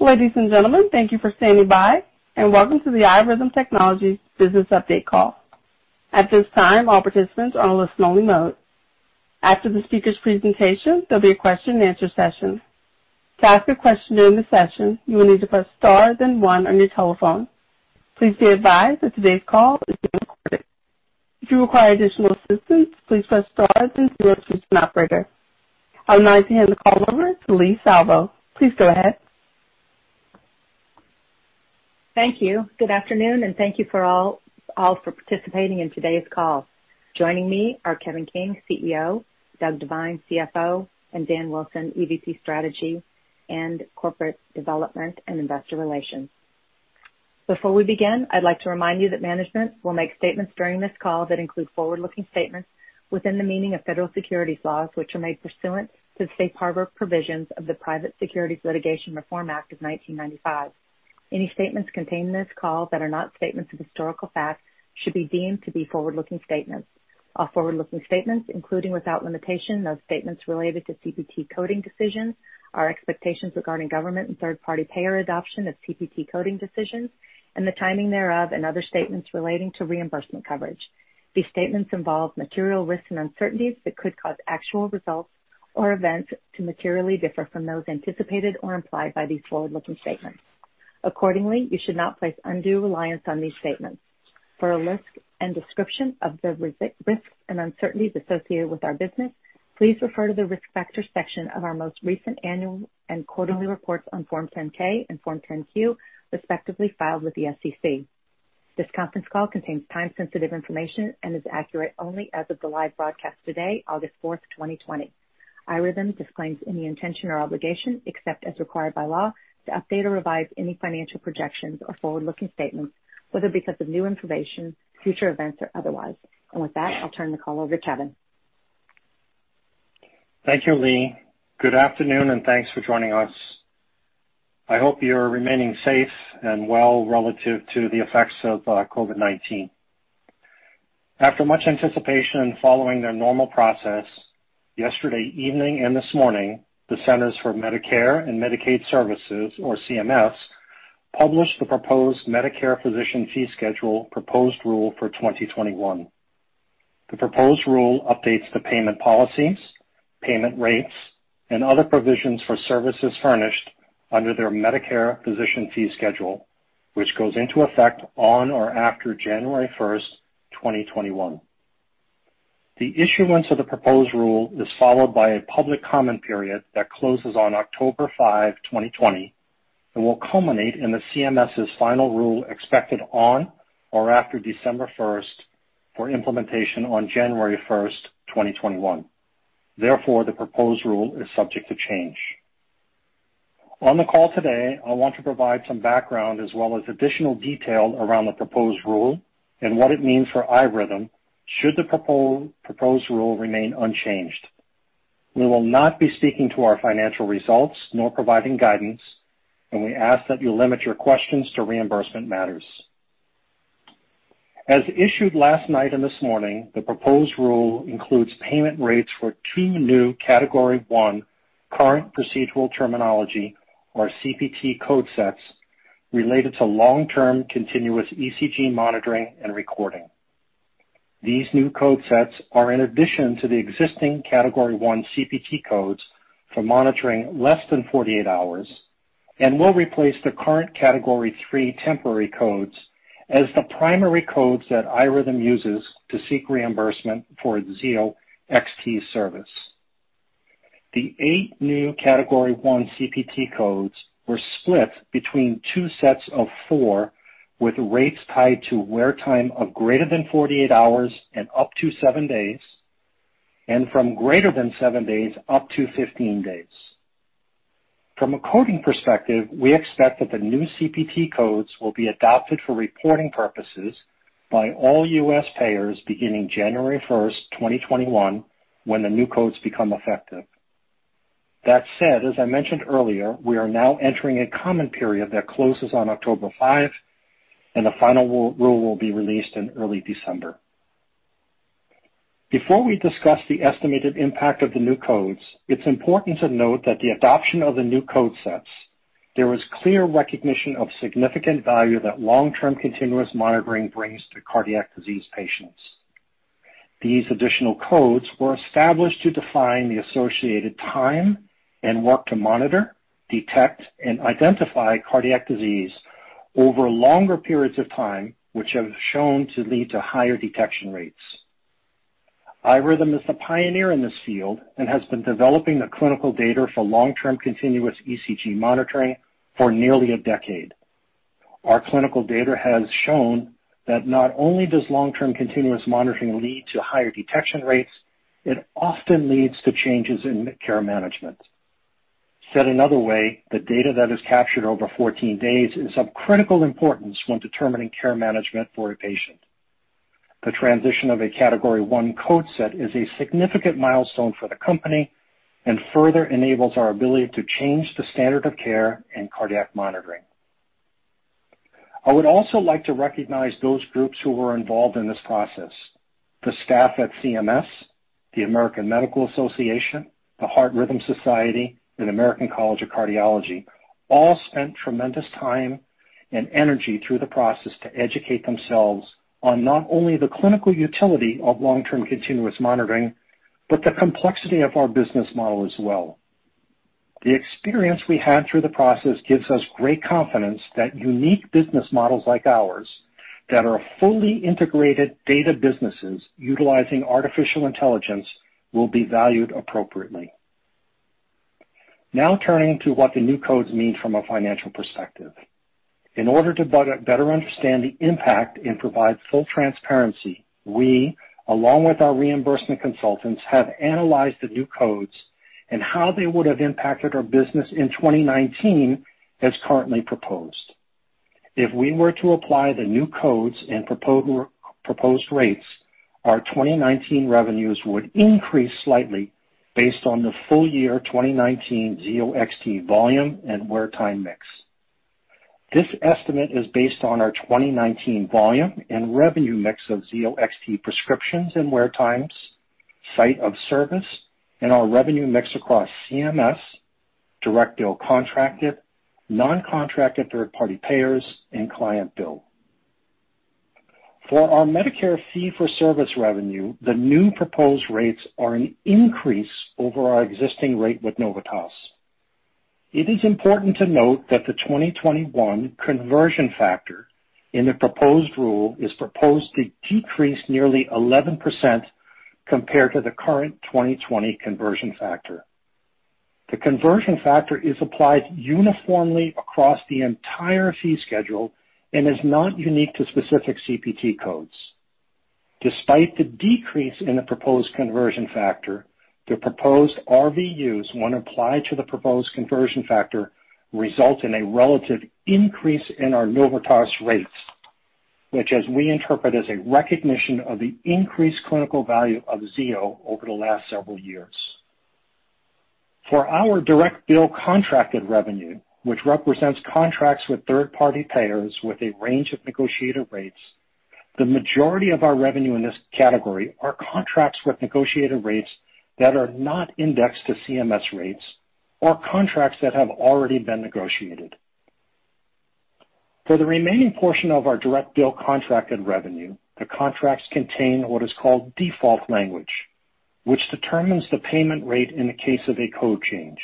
Ladies and gentlemen, thank you for standing by, and welcome to the iRhythm Technologies business update call. At this time, all participants are on listen-only mode. After the speaker's presentation, there'll be a question-and-answer session. To ask a question during the session, you will need to press star then one on your telephone. Please be advised that today's call is being recorded. If you require additional assistance, please press star then zero to reach an operator. I would now like to hand the call over to Leigh Salvo. Please go ahead. Thank you. Good afternoon, and thank you for all all for participating in today's call. Joining me are Kevin King, CEO, Doug Devine, CFO, and Dan Wilson, EVP Strategy and Corporate Development and Investor Relations. Before we begin, I'd like to remind you that management will make statements during this call that include forward-looking statements within the meaning of federal securities laws, which are made pursuant to the safe harbor provisions of the Private Securities Litigation Reform Act of 1995. Any statements contained in this call that are not statements of historical fact should be deemed to be forward-looking statements. All forward-looking statements, including without limitation, those statements related to CPT coding decisions, our expectations regarding government and third-party payer adoption of CPT coding decisions, and the timing thereof, and other statements relating to reimbursement coverage. These statements involve material risks and uncertainties that could cause actual results or events to materially differ from those anticipated or implied by these forward-looking statements. Accordingly, you should not place undue reliance on these statements. For a list and description of the risks and uncertainties associated with our business, please refer to the Risk Factors section of our most recent annual and quarterly reports on Form 10-K and Form 10-Q, respectively, filed with the SEC. This conference call contains time-sensitive information and is accurate only as of the live broadcast today, August 4th, 2020. iRhythm disclaims any intention or obligation, except as required by law, to update or revise any financial projections or forward-looking statements, whether because of new information, future events, or otherwise. And with that, I'll turn the call over to Kevin. Thank you, Leigh. Good afternoon, and thanks for joining us. I hope you're remaining safe and well relative to the effects of uh, COVID-19. After much anticipation and following their normal process, yesterday evening and this morning, the Centers for Medicare & Medicaid Services, or CMS, published the proposed Medicare physician fee schedule proposed rule for 2021. The proposed rule updates the payment policies, payment rates, and other provisions for services furnished under their Medicare physician fee schedule, which goes into effect on or after January 1st, 2021. The issuance of the proposed rule is followed by a public comment period that closes on October 5, 2020, and will culminate in the CMS's final rule expected on or after December 1st for implementation on January 1st, 2021. Therefore, the proposed rule is subject to change. On the call today, I want to provide some background as well as additional detail around the proposed rule and what it means for iRhythm should the proposed rule remain unchanged. We will not be speaking to our financial results nor providing guidance, and we ask that you limit your questions to reimbursement matters. As issued last night and this morning, the proposed rule includes payment rates for two new Category I current procedural terminology, or CPT code sets, related to long-term continuous ECG monitoring and recording. These new code sets are in addition to the existing Category I CPT codes for monitoring less than 48 hours and will replace the current Category III temporary codes as the primary codes that iRhythm uses to seek reimbursement for its Zio XT service. The eight new Category I CPT codes were split between two sets of four, with rates tied to wear time of greater than 48 hours and up to seven days, and from greater than seven days up to 15 days. From a coding perspective, we expect that the new CPT codes will be adopted for reporting purposes by all U.S. payers beginning January 1st, 2021, when the new codes become effective. That said, as I mentioned earlier, we are now entering a comment period that closes on October 5, and the final rule will be released in early December. Before we discuss the estimated impact of the new codes, it's important to note that the adoption of the new code sets there was clear recognition of significant value that long-term continuous monitoring brings to cardiac disease patients. These additional codes were established to define the associated time and work to monitor, detect, and identify cardiac disease over longer periods of time, which have shown to lead to higher detection rates. iRhythm is the pioneer in this field and has been developing the clinical data for long-term continuous ECG monitoring for nearly a decade. Our clinical data has shown that not only does long-term continuous monitoring lead to higher detection rates, it often leads to changes in care management. Said another way, the data that is captured over 14 days is of critical importance when determining care management for a patient. The transition of a Category 1 code set is a significant milestone for the company and further enables our ability to change the standard of care in cardiac monitoring. I would also like to recognize those groups who were involved in this process. The staff at CMS, the American Medical Association, the Heart Rhythm Society, and American College of Cardiology all spent tremendous time and energy through the process to educate themselves on not only the clinical utility of long-term continuous monitoring, but the complexity of our business model as well. The experience we had through the process gives us great confidence that unique business models like ours that are fully integrated data businesses utilizing artificial intelligence will be valued appropriately. Now turning to what the new codes mean from a financial perspective. In order to better understand the impact and provide full transparency, we, along with our reimbursement consultants, have analyzed the new codes and how they would have impacted our business in 2019 as currently proposed. If we were to apply the new codes and proposed rates, our 2019 revenues would increase slightly based on the full year 2019 Zio XT volume and wear time mix. This estimate is based on our 2019 volume and revenue mix of Zio XT prescriptions and wear times, site of service, and our revenue mix across CMS, direct bill contracted, non-contracted third-party payers, and client bill. For our Medicare fee-for-service revenue, the new proposed rates are an increase over our existing rate with Novitas. It is important to note that the 2021 conversion factor in the proposed rule is proposed to decrease nearly 11% compared to the current 2020 conversion factor. The conversion factor is applied uniformly across the entire fee schedule and is not unique to specific CPT codes. Despite the decrease in the proposed conversion factor, the proposed RVUs, when applied to the proposed conversion factor, result in a relative increase in our Novitas rates, which as we interpret as a recognition of the increased clinical value of Zio over the last several years. For our direct bill contracted revenue, which represents contracts with third-party payers with a range of negotiated rates, the majority of our revenue in this category are contracts with negotiated rates that are not indexed to CMS rates or contracts that have already been negotiated. For the remaining portion of our direct bill contracted revenue, the contracts contain what is called default language, which determines the payment rate in the case of a code change.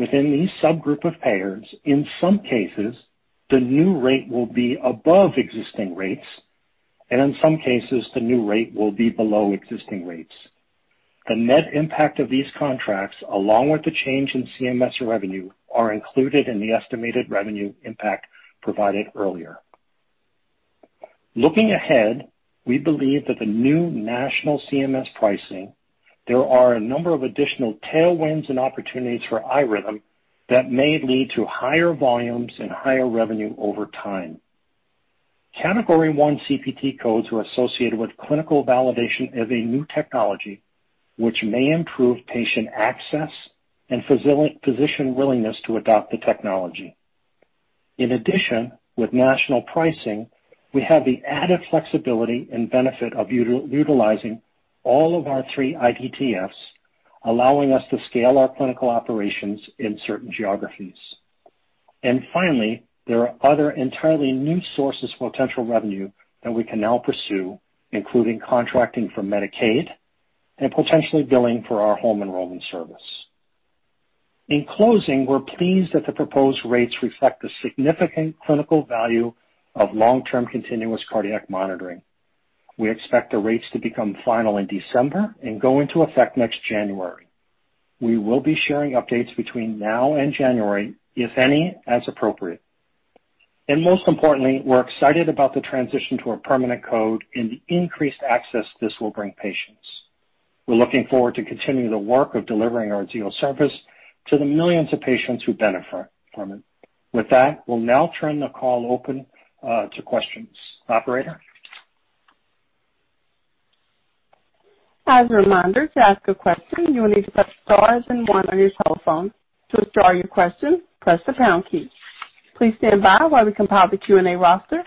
Within these subgroup of payers, in some cases, the new rate will be above existing rates, and in some cases, the new rate will be below existing rates. The net impact of these contracts, along with the change in CMS revenue, are included in the estimated revenue impact provided earlier. Looking ahead, we believe that the new national CMS pricing, there are a number of additional tailwinds and opportunities for iRhythm that may lead to higher volumes and higher revenue over time. Category 1 CPT codes are associated with clinical validation of a new technology, which may improve patient access and physician willingness to adopt the technology. In addition, with national pricing, we have the added flexibility and benefit of utilizing all of our three IDTFs, allowing us to scale our clinical operations in certain geographies. And finally, there are other entirely new sources of potential revenue that we can now pursue, including contracting for Medicaid and potentially billing for our home enrollment service. In closing, we're pleased that the proposed rates reflect the significant clinical value of long-term continuous cardiac monitoring. We expect the rates to become final in December and go into effect next January. We will be sharing updates between now and January, if any, as appropriate. And most importantly, we're excited about the transition to a permanent code and the increased access this will bring patients. We're looking forward to continuing the work of delivering our Zio service to the millions of patients who benefit from it. With that, we'll now turn the call open uh, to questions. Operator? As a reminder, to ask a question, you will need to press star then one on your telephone. To withdraw your question, press the pound key. Please stand by while we compile the Q&A roster.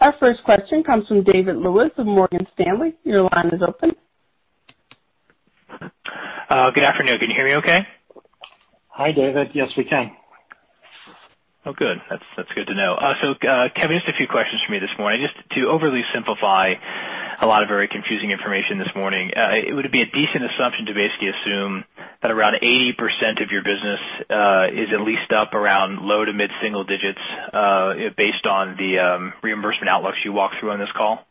Our first question comes from David Lewis of Morgan Stanley. Your line is open. Uh, good afternoon. Can you hear me okay? Hi, David. Yes, we can. Oh, good. That's good to know. Uh, so, uh, Kevin, just a few questions for me this morning. Just to overly simplify a lot of very confusing information this morning, Uh it would it be a decent assumption to basically assume that around 80% of your business uh, is at least up around low to mid-single digits, uh, based on the um, reimbursement outlooks you walked through on this call?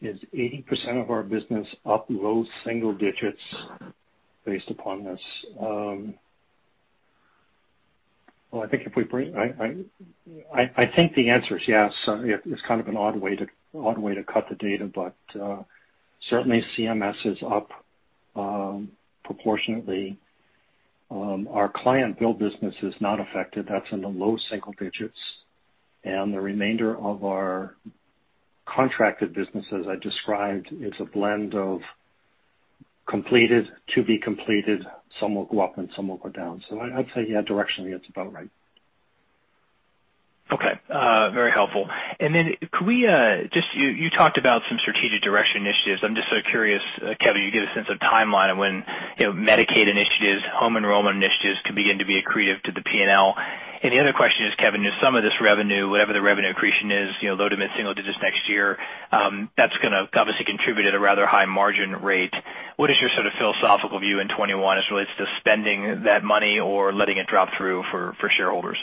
Is 80% of our business up low single digits based upon this? Um, I think the answer is yes. Uh, it's kind of an odd way to cut the data, but uh, certainly CMS is up um, proportionately. Um, our client bill business is not affected. That's in the low single digits. And the remainder of our contracted business, as I described, is a blend of completed, to be completed. Some will go up and some will go down. I'd say, yeah, directionally, it's about right. Okay. Uh very helpful. And then could we uh just you you talked about some strategic direction initiatives. I'm just so curious, Kevin, you give a sense of timeline of when you know Medicaid initiatives, home enrollment initiatives could begin to be accretive to the P&L. And the other question is, Kevin, is some of this revenue, whatever the revenue accretion is, you know, low to mid-single digits next year, um that's going to obviously contribute at a rather high margin rate. What is your sort of philosophical view in 2021 as it relates to spending that money or letting it drop through for, for shareholders?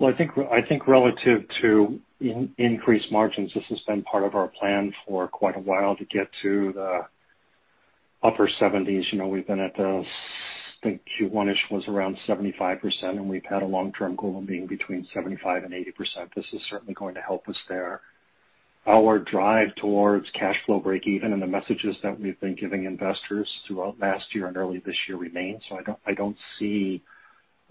Well, I think r I think relative to increased margins, this has been part of our plan for quite a while to get to the upper 70s. We've been at the, I think Q1-ish was around 75%, and we've had a long-term goal of being between 75 and 80%. This is certainly going to help us there. Our drive towards cash flow breakeven and the messages that we've been giving investors throughout last year and early this year remain. So I don't I don't see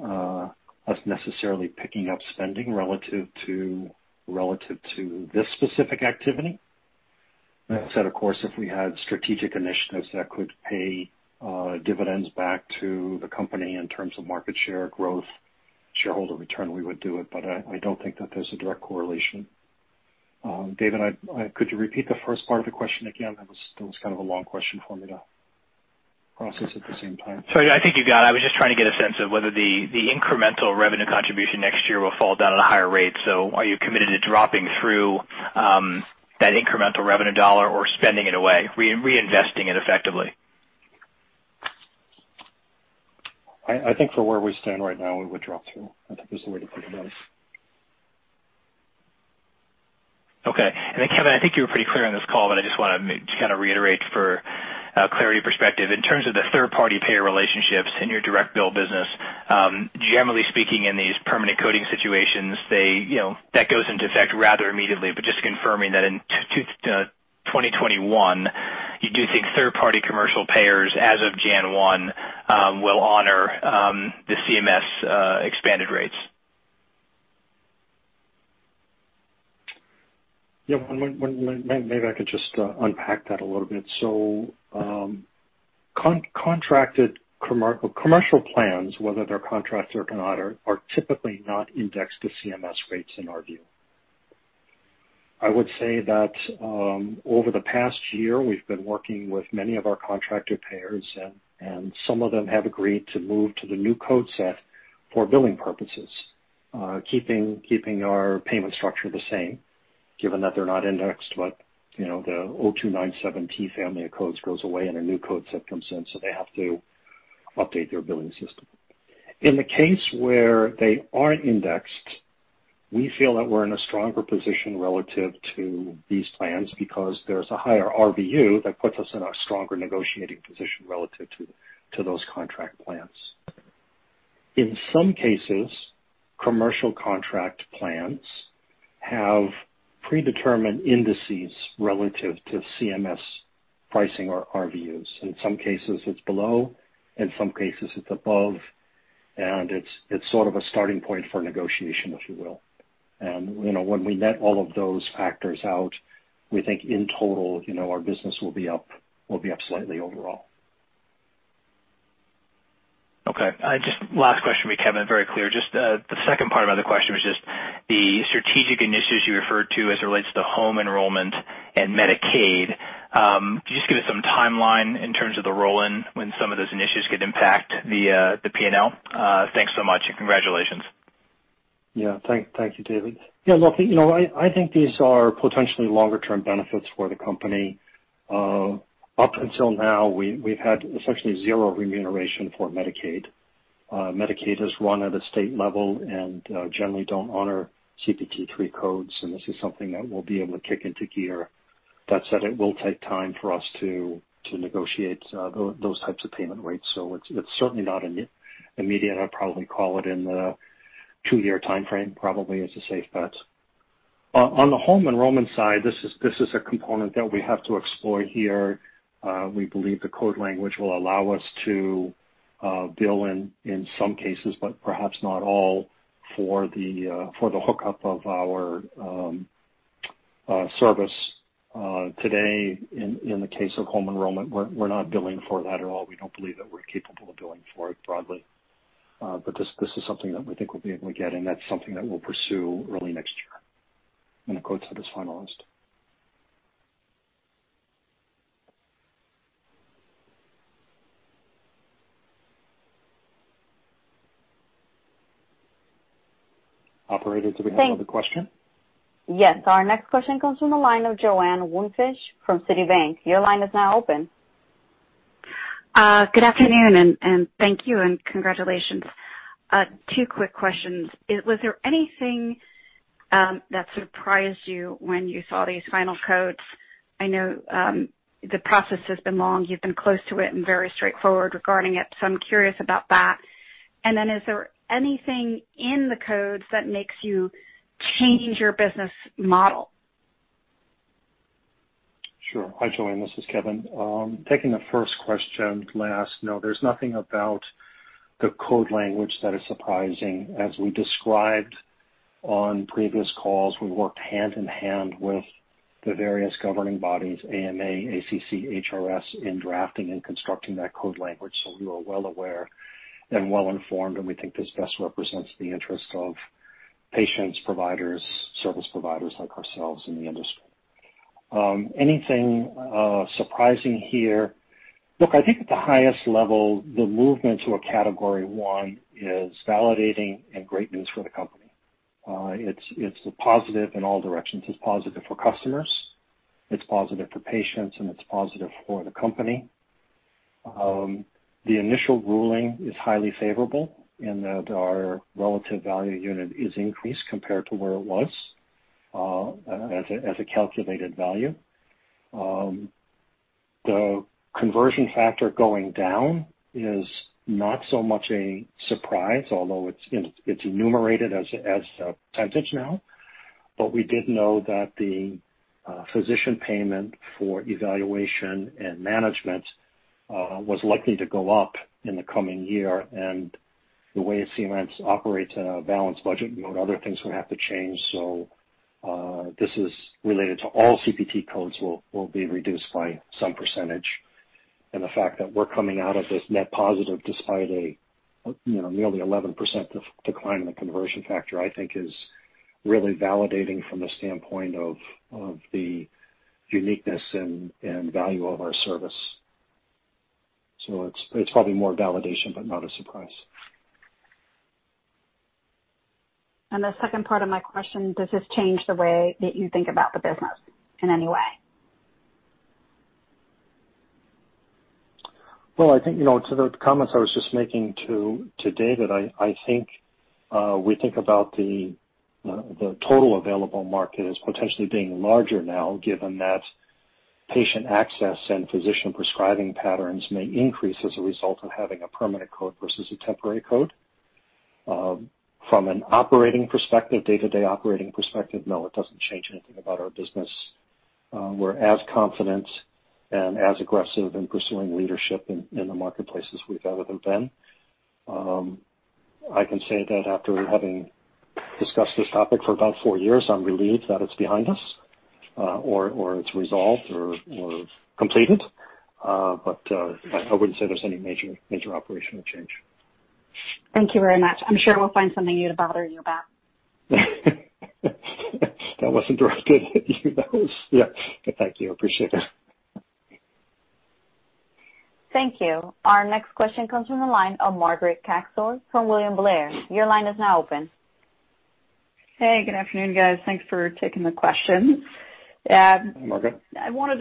uh, us necessarily picking up spending relative to relative to this specific activity. That said, of course, if we had strategic initiatives that could pay uh, dividends back to the company in terms of market share growth, shareholder return, we would do it. But I don't think that there's a direct correlation. Um, David, could you repeat the first part of the question again? That was that was kind of a long question for me to process at the same time. Sorry, I think you got it. I was just trying to get a sense of whether the incremental revenue contribution next year will fall down at a higher rate. So are you committed to dropping through um, that incremental revenue dollar or spending it away, reinvesting it effectively? I think for where we stand right now, we would drop through. I think is the way to think about it. Okay. And Kevin, I think you were pretty clear on this call, but I just want to kind of reiterate for Uh, clarity perspective. In terms of the third-party payer relationships in your direct bill business, um, generally speaking, in these permanent coding situations, that goes into effect rather immediately. But just confirming that in uh, 2021, you do think third-party commercial payers, as of January 1, um, will honor um, the CMS uh, expanded rates. Yeah. Maybe I could just unpack that a little bit. Contracted commercial plans, whether they're contracted or not, are typically not indexed to CMS rates in our view. I would say that over the past year, we've been working with many of our contracted payers, and some of them have agreed to move to the new code set for billing purposes, uh keeping keeping our payment structure the same, given that they're not indexed, but the 0297T family of codes goes away and a new code set comes in, so they have to update their billing system. In the case where they aren't indexed, we feel that we're in a stronger position relative to these plans because there's a higher RVU that puts us in a stronger negotiating position relative to those contract plans. In some cases, commercial contract plans have predetermined indices relative to CMS pricing or RVUs. In some cases, it's below, in some cases, it's above, and it's it's sort of a starting point for negotiation, if you will. And you know, when we net all of those factors out, we think in total, you know, our business will be up will be up slightly overall. Okay. Uh, just last question for me, Kevin, very clear. Just uh, the second part of the question was just the strategic initiatives you referred to as it relates to home enrollment and Medicaid. Um, could you just give us some timeline in terms of the roll-in when some of those initiatives could impact the uh, P&L? Thanks so much, and congratulations. Yeah. Thank thank you, David. Yeah, look, you know, I think these are potentially longer-term benefits for the company. Up until now, we've had essentially zero remuneration for Medicaid. Uh, Medicaid is run at a state level and uh, generally don't honor CPT III codes, and this is something that we'll be able to kick into gear. That said, it will take time for us to negotiate uh, those types of payment rates. So it's it's certainly not immediate. I'd probably call it in the two-year timeframe, probably is a safe bet. On the home enrollment side, this is a component that we have to explore here. Uh, we believe the code language will allow us to uh, bill in in some cases, but perhaps not all, for the uh for the hookup of our um, uh, service. Today, in the case of home enrollment, we're not billing for that at all. We don't believe that we're capable of billing for it broadly. Uh but this this is something that we think we'll be able to get, and that's something that we'll pursue early next year when the code set is finalized. Operator, do we have another question? Yes. Our next question comes from the line of Joanne Wuensch from Citibank. Your line is now open. Good afternoon, and thank you, and congratulations. Uh, two quick questions. Was there anything um, that surprised you when you saw these final codes? I know um, the process has been long. You've been close to it and very straightforward regarding it, so I'm curious about that. Is there anything in the codes that makes you change your business model? Sure. Hi, Joanne. This is Kevin. Um, taking the first question last, no, there's nothing about the code language that is surprising. As we described on previous calls, we worked hand in hand with the various governing bodies, AMA, ACC, HRS, in drafting and constructing that code language. So we were well aware and well-informed, and we think this best represents the interest of patients, providers, service providers like ourselves in the industry. Um, anything uh, surprising here? Look, I think at the highest level, the movement to a Category 1 is validating and great news for the company. Uh, it's a positive in all directions. It's positive for customers, it's positive for patients, and it's positive for the company. Um, The initial ruling is highly favorable in that our relative value unit is increased compared to where it was uh, as a calculated value. Um, the conversion factor going down is not so much a surprise, although it's enumerated as a percentage now. But we did know that the uh, physician payment for evaluation and management was likely to go up in the coming year. And the way CMS operates in a balanced budget mode, other things would have to change. So uh this is related to all CPT codes will will be reduced by some percentage. And the fact that we're coming out of this net positive despite a you know nearly 11% decline in the conversion factor, I think is really validating from the standpoint of of the uniqueness and, and value of our service. So it's it's probably more validation, but not a surprise. And the second part of my question, does this change the way that you think about the business in any way? Well, I think, you know, to the comments I was just making to to David, I I think uh, we think about the the total available market as potentially being larger now, given that patient access and physician prescribing patterns may increase as a result of having a permanent code versus a temporary code. Um, from an operating perspective, day-to-day operating perspective, no, it doesn't change anything about our business. Uh, we're as confident and as aggressive in pursuing leadership in the marketplace as we've ever been. Um, I can say that after having discussed this topic for about four years, I'm relieved that it's behind us, Uh, or it's resolved or completed. Uh, but uh, I wouldn't say there's any major operational change. Thank you very much. I'm sure we'll find something new to bother you about. That wasn't directed at you. Yeah. Thank you. Appreciate it. Thank you. Our next question comes from the line of Margaret Kaczor from William Blair. Your line is now open. Hey, good afternoon, guys. Thanks for taking the questions. Um, Hi, Margaret. I wanted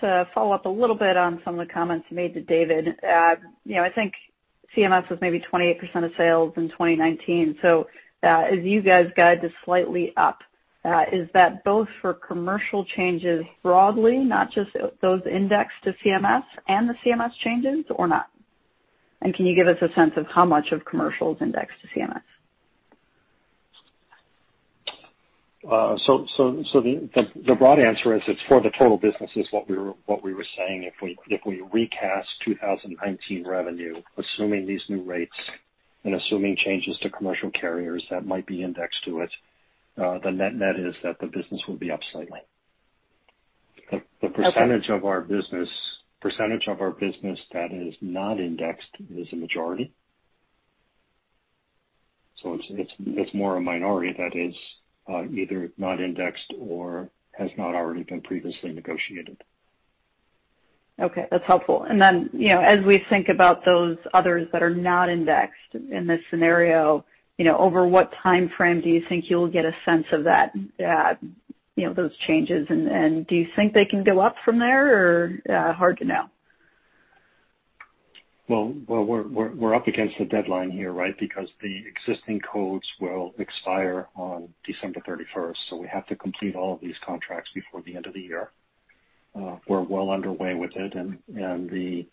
to follow up a little bit on some of the comments you made to David. Um you know, I think CMS was maybe 28% of sales in 2019. Uh, as you guys guide to slightly up, uh, is that both for commercial changes broadly, not just those indexed to CMS and the CMS changes, or not? And can you give us a sense of how much of commercial is indexed to CMS? The the broad answer is it's for the total business is what we were what we were saying. If we if we recast 2019 revenue, assuming these new rates and assuming changes to commercial carriers that might be indexed to it, uh, the net net is that the business will be up slightly. The percentage of our business percentage of our business that is not indexed is a majority. So it's it's it's more a minority that is either not indexed or has not already been previously negotiated. Okay, that's helpful. And then, you know, as we think about those others that are not indexed in this scenario, you know, over what timeframe do you think you'll get a sense of that uh you know, those changes, and do you think they can go up from there, or hard to know? Well, we're up against the deadline here, right? Because the existing codes will expire on December 31st, so we have to complete all of these contracts before the end of the year. Uh, we're well underway with it, and the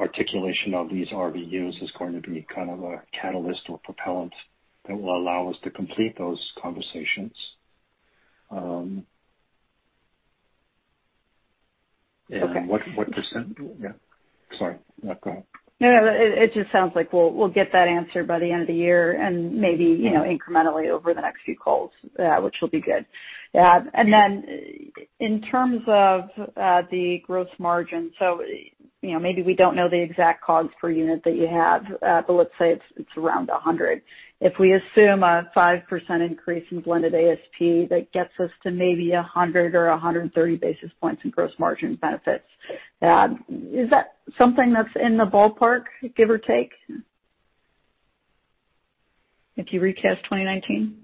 articulation of these RVUs is going to be kind of a catalyst or propellant that will allow us to complete those conversations. Um, okay. What percent? Yeah. Sorry. No, go ahead. No, it just sounds like we'll we'll get that answer by the end of the year and maybe you know, incrementally over the next few calls, which will be good. Yeah. And then uh in terms of the gross margin, maybe we don't know the exact COGS per unit that you have, uh, but let's say it's around 100. If we assume a 5% increase in blended ASP, that gets us to maybe 100 or 130 basis points in gross margin benefits. Um, is that something that's in the ballpark, give or take, if you recast 2019?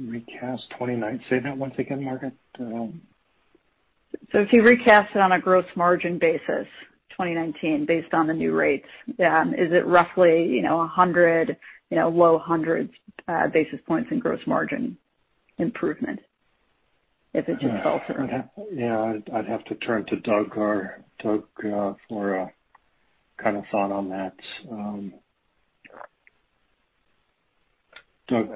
Recast 2019. Say that once again, Margaret. Um, So if you recast it on a gross margin basis, 2019, based on the new rates, um, is it roughly 100, low hundreds uh, basis points in gross margin improvement if it just fell through? Yeah. I'd have to turn to Doug Doug uh, for a kind of thought on that. Um, Doug?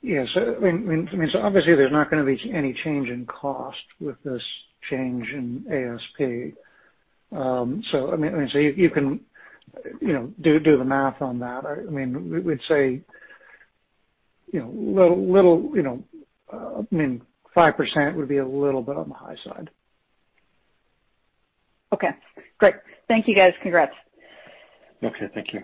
Yes. I mean, so obviously, there's not going to be any change in cost with this change in ASP. Um so I mean so you can you know do do the math on that. I I mean We'd say 5% would be a little bit on the high side. Okay, great. Thank you, guys. Congrats. Okay. Thank you.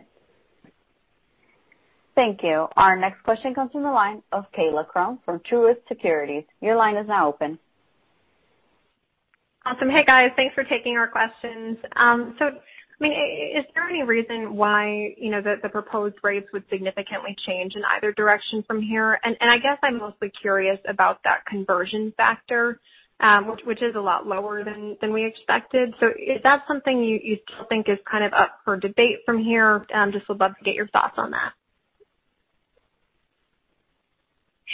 Thank you. Our next question comes from the line of Kaila Krum from Truist Securities. Your line is now open. Awesome. Hey, guys. Thanks for taking our questions. Um, so I mean, is there any reason why you know, the proposed rates would significantly change in either direction from here? I guess I'm mostly curious about that conversion factor, um, which is a lot lower than we expected. So is that something you still think is kind of up for debate from here? Um, just would love to get your thoughts on that.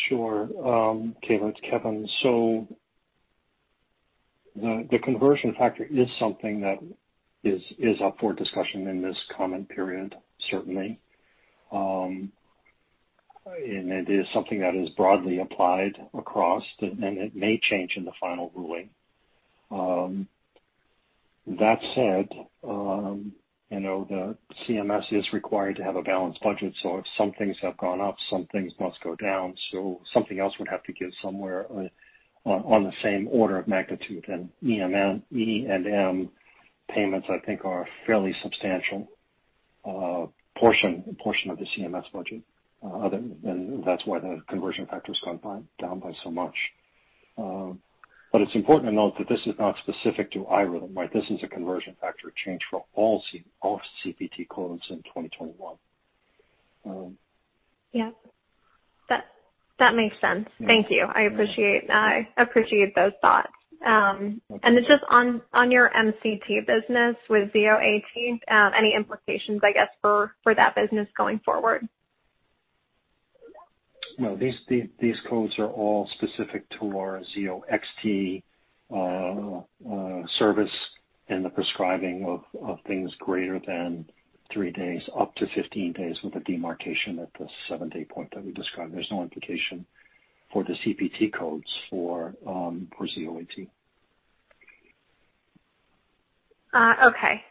Sure. Um, Kaila, it's Kevin. So the conversion factor is something that is up for discussion in this comment period, certainly. Um and it is something that is broadly applied across, and it may change in the final ruling. Um, that said, um, the CMS is required to have a balanced budget, so if some things have gone up, some things must go down. So something else would have to give somewhere uh, on the same order of magnitude. And E&M payments, I think, are a fairly substantial uh, portion of the CMS budget. Uh, and that's why the conversion factor's gone down by so much. Um, But it's important to note that this is not specific to iRhythm, right? This is a conversion factor change for all C all CPT codes in 2021. Yeah. That that makes sense. Thank you. I appreciate I appreciate those thoughts. Um and it's just on your MCT business with Zio AT, any implications, I guess, for that business going forward? No, these codes are all specific to our Zio XT uh, uh, service and the prescribing of things greater than three days, up to 15 days with a demarcation at the seven-day point that we described. There's no implication for the CPT codes for um, Zio AT. Uh, okay.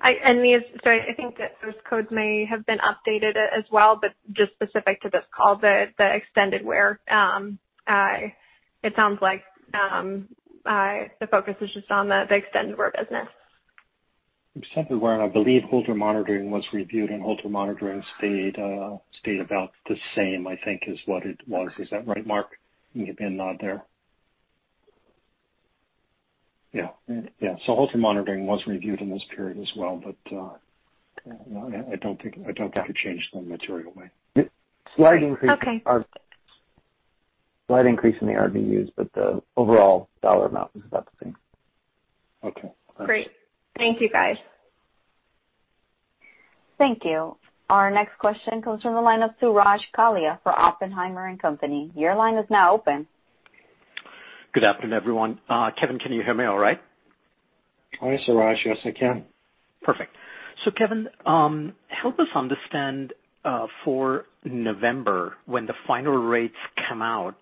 I and the s sorry, I think that those codes may have been updated as well, but just specific to this call, the extended wear, um, it sounds like um, the focus is just on the extended wear business. Extended wear, and I believe Holter monitoring was reviewed, and Holter monitoring stayed uh, about the same, I think, is what it was. Is that right, Mark? You can a nod there. Yeah. Yeah, so Holter monitoring was reviewed in this period as well, but uh I I don't think I don't think it changed in a material way. Slight increase. Okay. Slight increase in the RVUs, but the overall dollar amount was about the same. Okay. Great. Thank you, guys. Thank you. Our next question comes from the line of Suraj Kalia for Oppenheimer & Co. Your line is now open. Good afternoon, everyone. Uh Kevin, can you hear me all right? Hi, Suraj. Yes, I can. Perfect. So Kevin, um help us understand uh for November, when the final rates come out,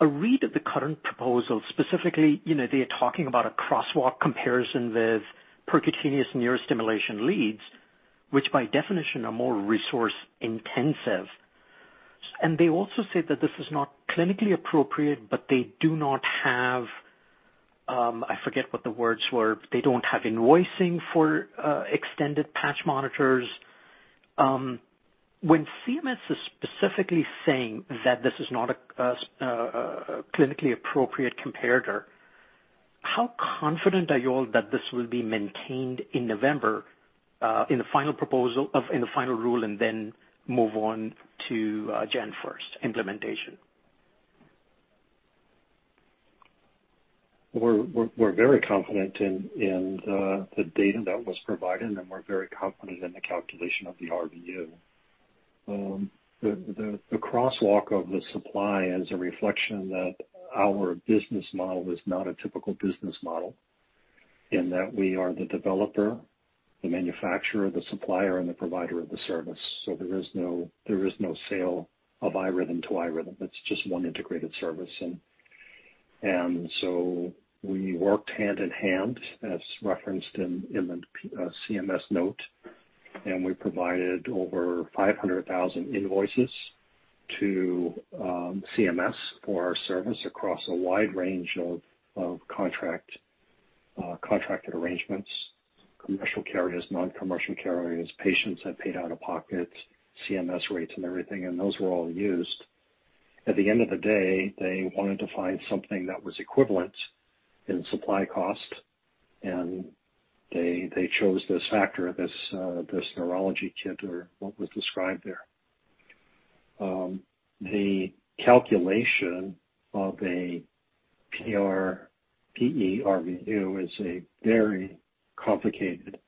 a read of the current proposal, specifically, you know, they're talking about a crosswalk comparison with percutaneous neurostimulation leads, which by definition are more resource intensive. And they also say that this is not clinically appropriate, but they do not have, um, I forget what the words were, they don't have invoicing for uh, extended patch monitors. Um, when CMS is specifically saying that this is not a clinically appropriate comparator, how confident are you all that this will be maintained in November, uh in the final proposal in the final rule, and then move on to uh, January 1st implementation? We're very confident in uh, the data that was provided, and we're very confident in the calculation of the RVU. Um, the crosswalk of the supply is a reflection that our business model is not a typical business model, in that we are the developer, the manufacturer, the supplier, and the provider of the service. So there is no there is no sale of iRhythm to iRhythm. It's just one integrated service. And and so we worked hand in hand, as referenced in the CMS note, and we provided over 500,000 invoices to CMS for our service across a wide range of contract uh contracted arrangements, commercial carriers, non-commercial carriers, patients have paid out of pocket, CMS rates and everything, and those were all used. At the end of the day, they wanted to find something that was equivalent in supply cost, and they they chose this factor, this uh, this neurology kit, or what was described there. Um, the calculation of a PR is a very complicated,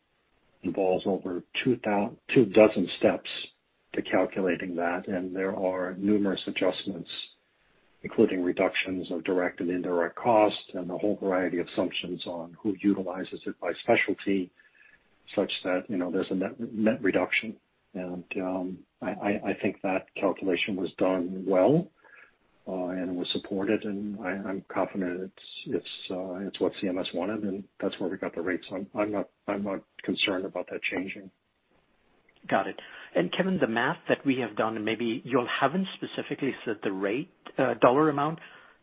involves over two, two dozen steps to calculating that, and there are numerous adjustments, including reductions of direct and indirect costs and a whole variety of assumptions on who utilizes it by specialty, such that you know there's a net, net reduction. And um, I, I think that calculation was done well uh, and was supported, and I'm confident it's it's uh, it's what CMS wanted, and that's where we got the rates. I'm I'm not I'm not concerned about that changing. Got it. And Kevin, the math that we have done, maybe you haven't specifically said the rate, uh, dollar amount,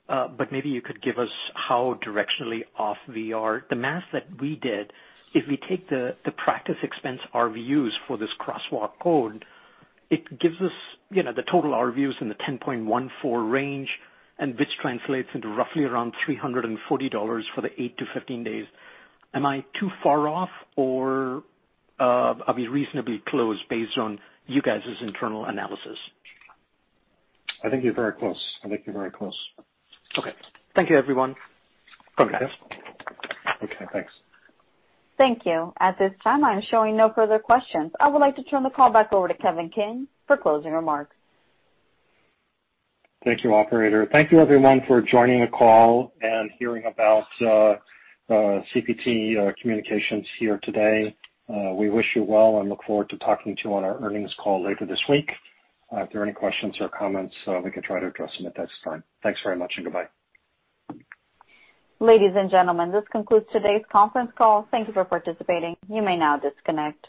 but maybe you could give us how directionally off we are. The math that we did, if we take the practice expense RVUs for this crosswalk code, it gives us you know, the total RVUs in the 10.14 range, and which translates into roughly around $340 for the eight to 15 days. Am I too far off, or uh, are we reasonably close based on you guys' internal analysis? I think you're very close. I think you're very close. Okay. Thank you, everyone. Congrats. Okay, thanks. Thank you. At this time, I'm showing no further questions. I would like to turn the call back over to Kevin King for closing remarks. Thank you, operator. Thank you, everyone, for joining the call and hearing about uh, uh, CPT uh, Communications here today. We wish you well and look forward to talking to you on our earnings call later this week. If there are any questions or comments, we can try to address them at that time. Thanks very much, and goodbye. Ladies and gentlemen, this concludes today's conference call. Thank you for participating. You may now disconnect.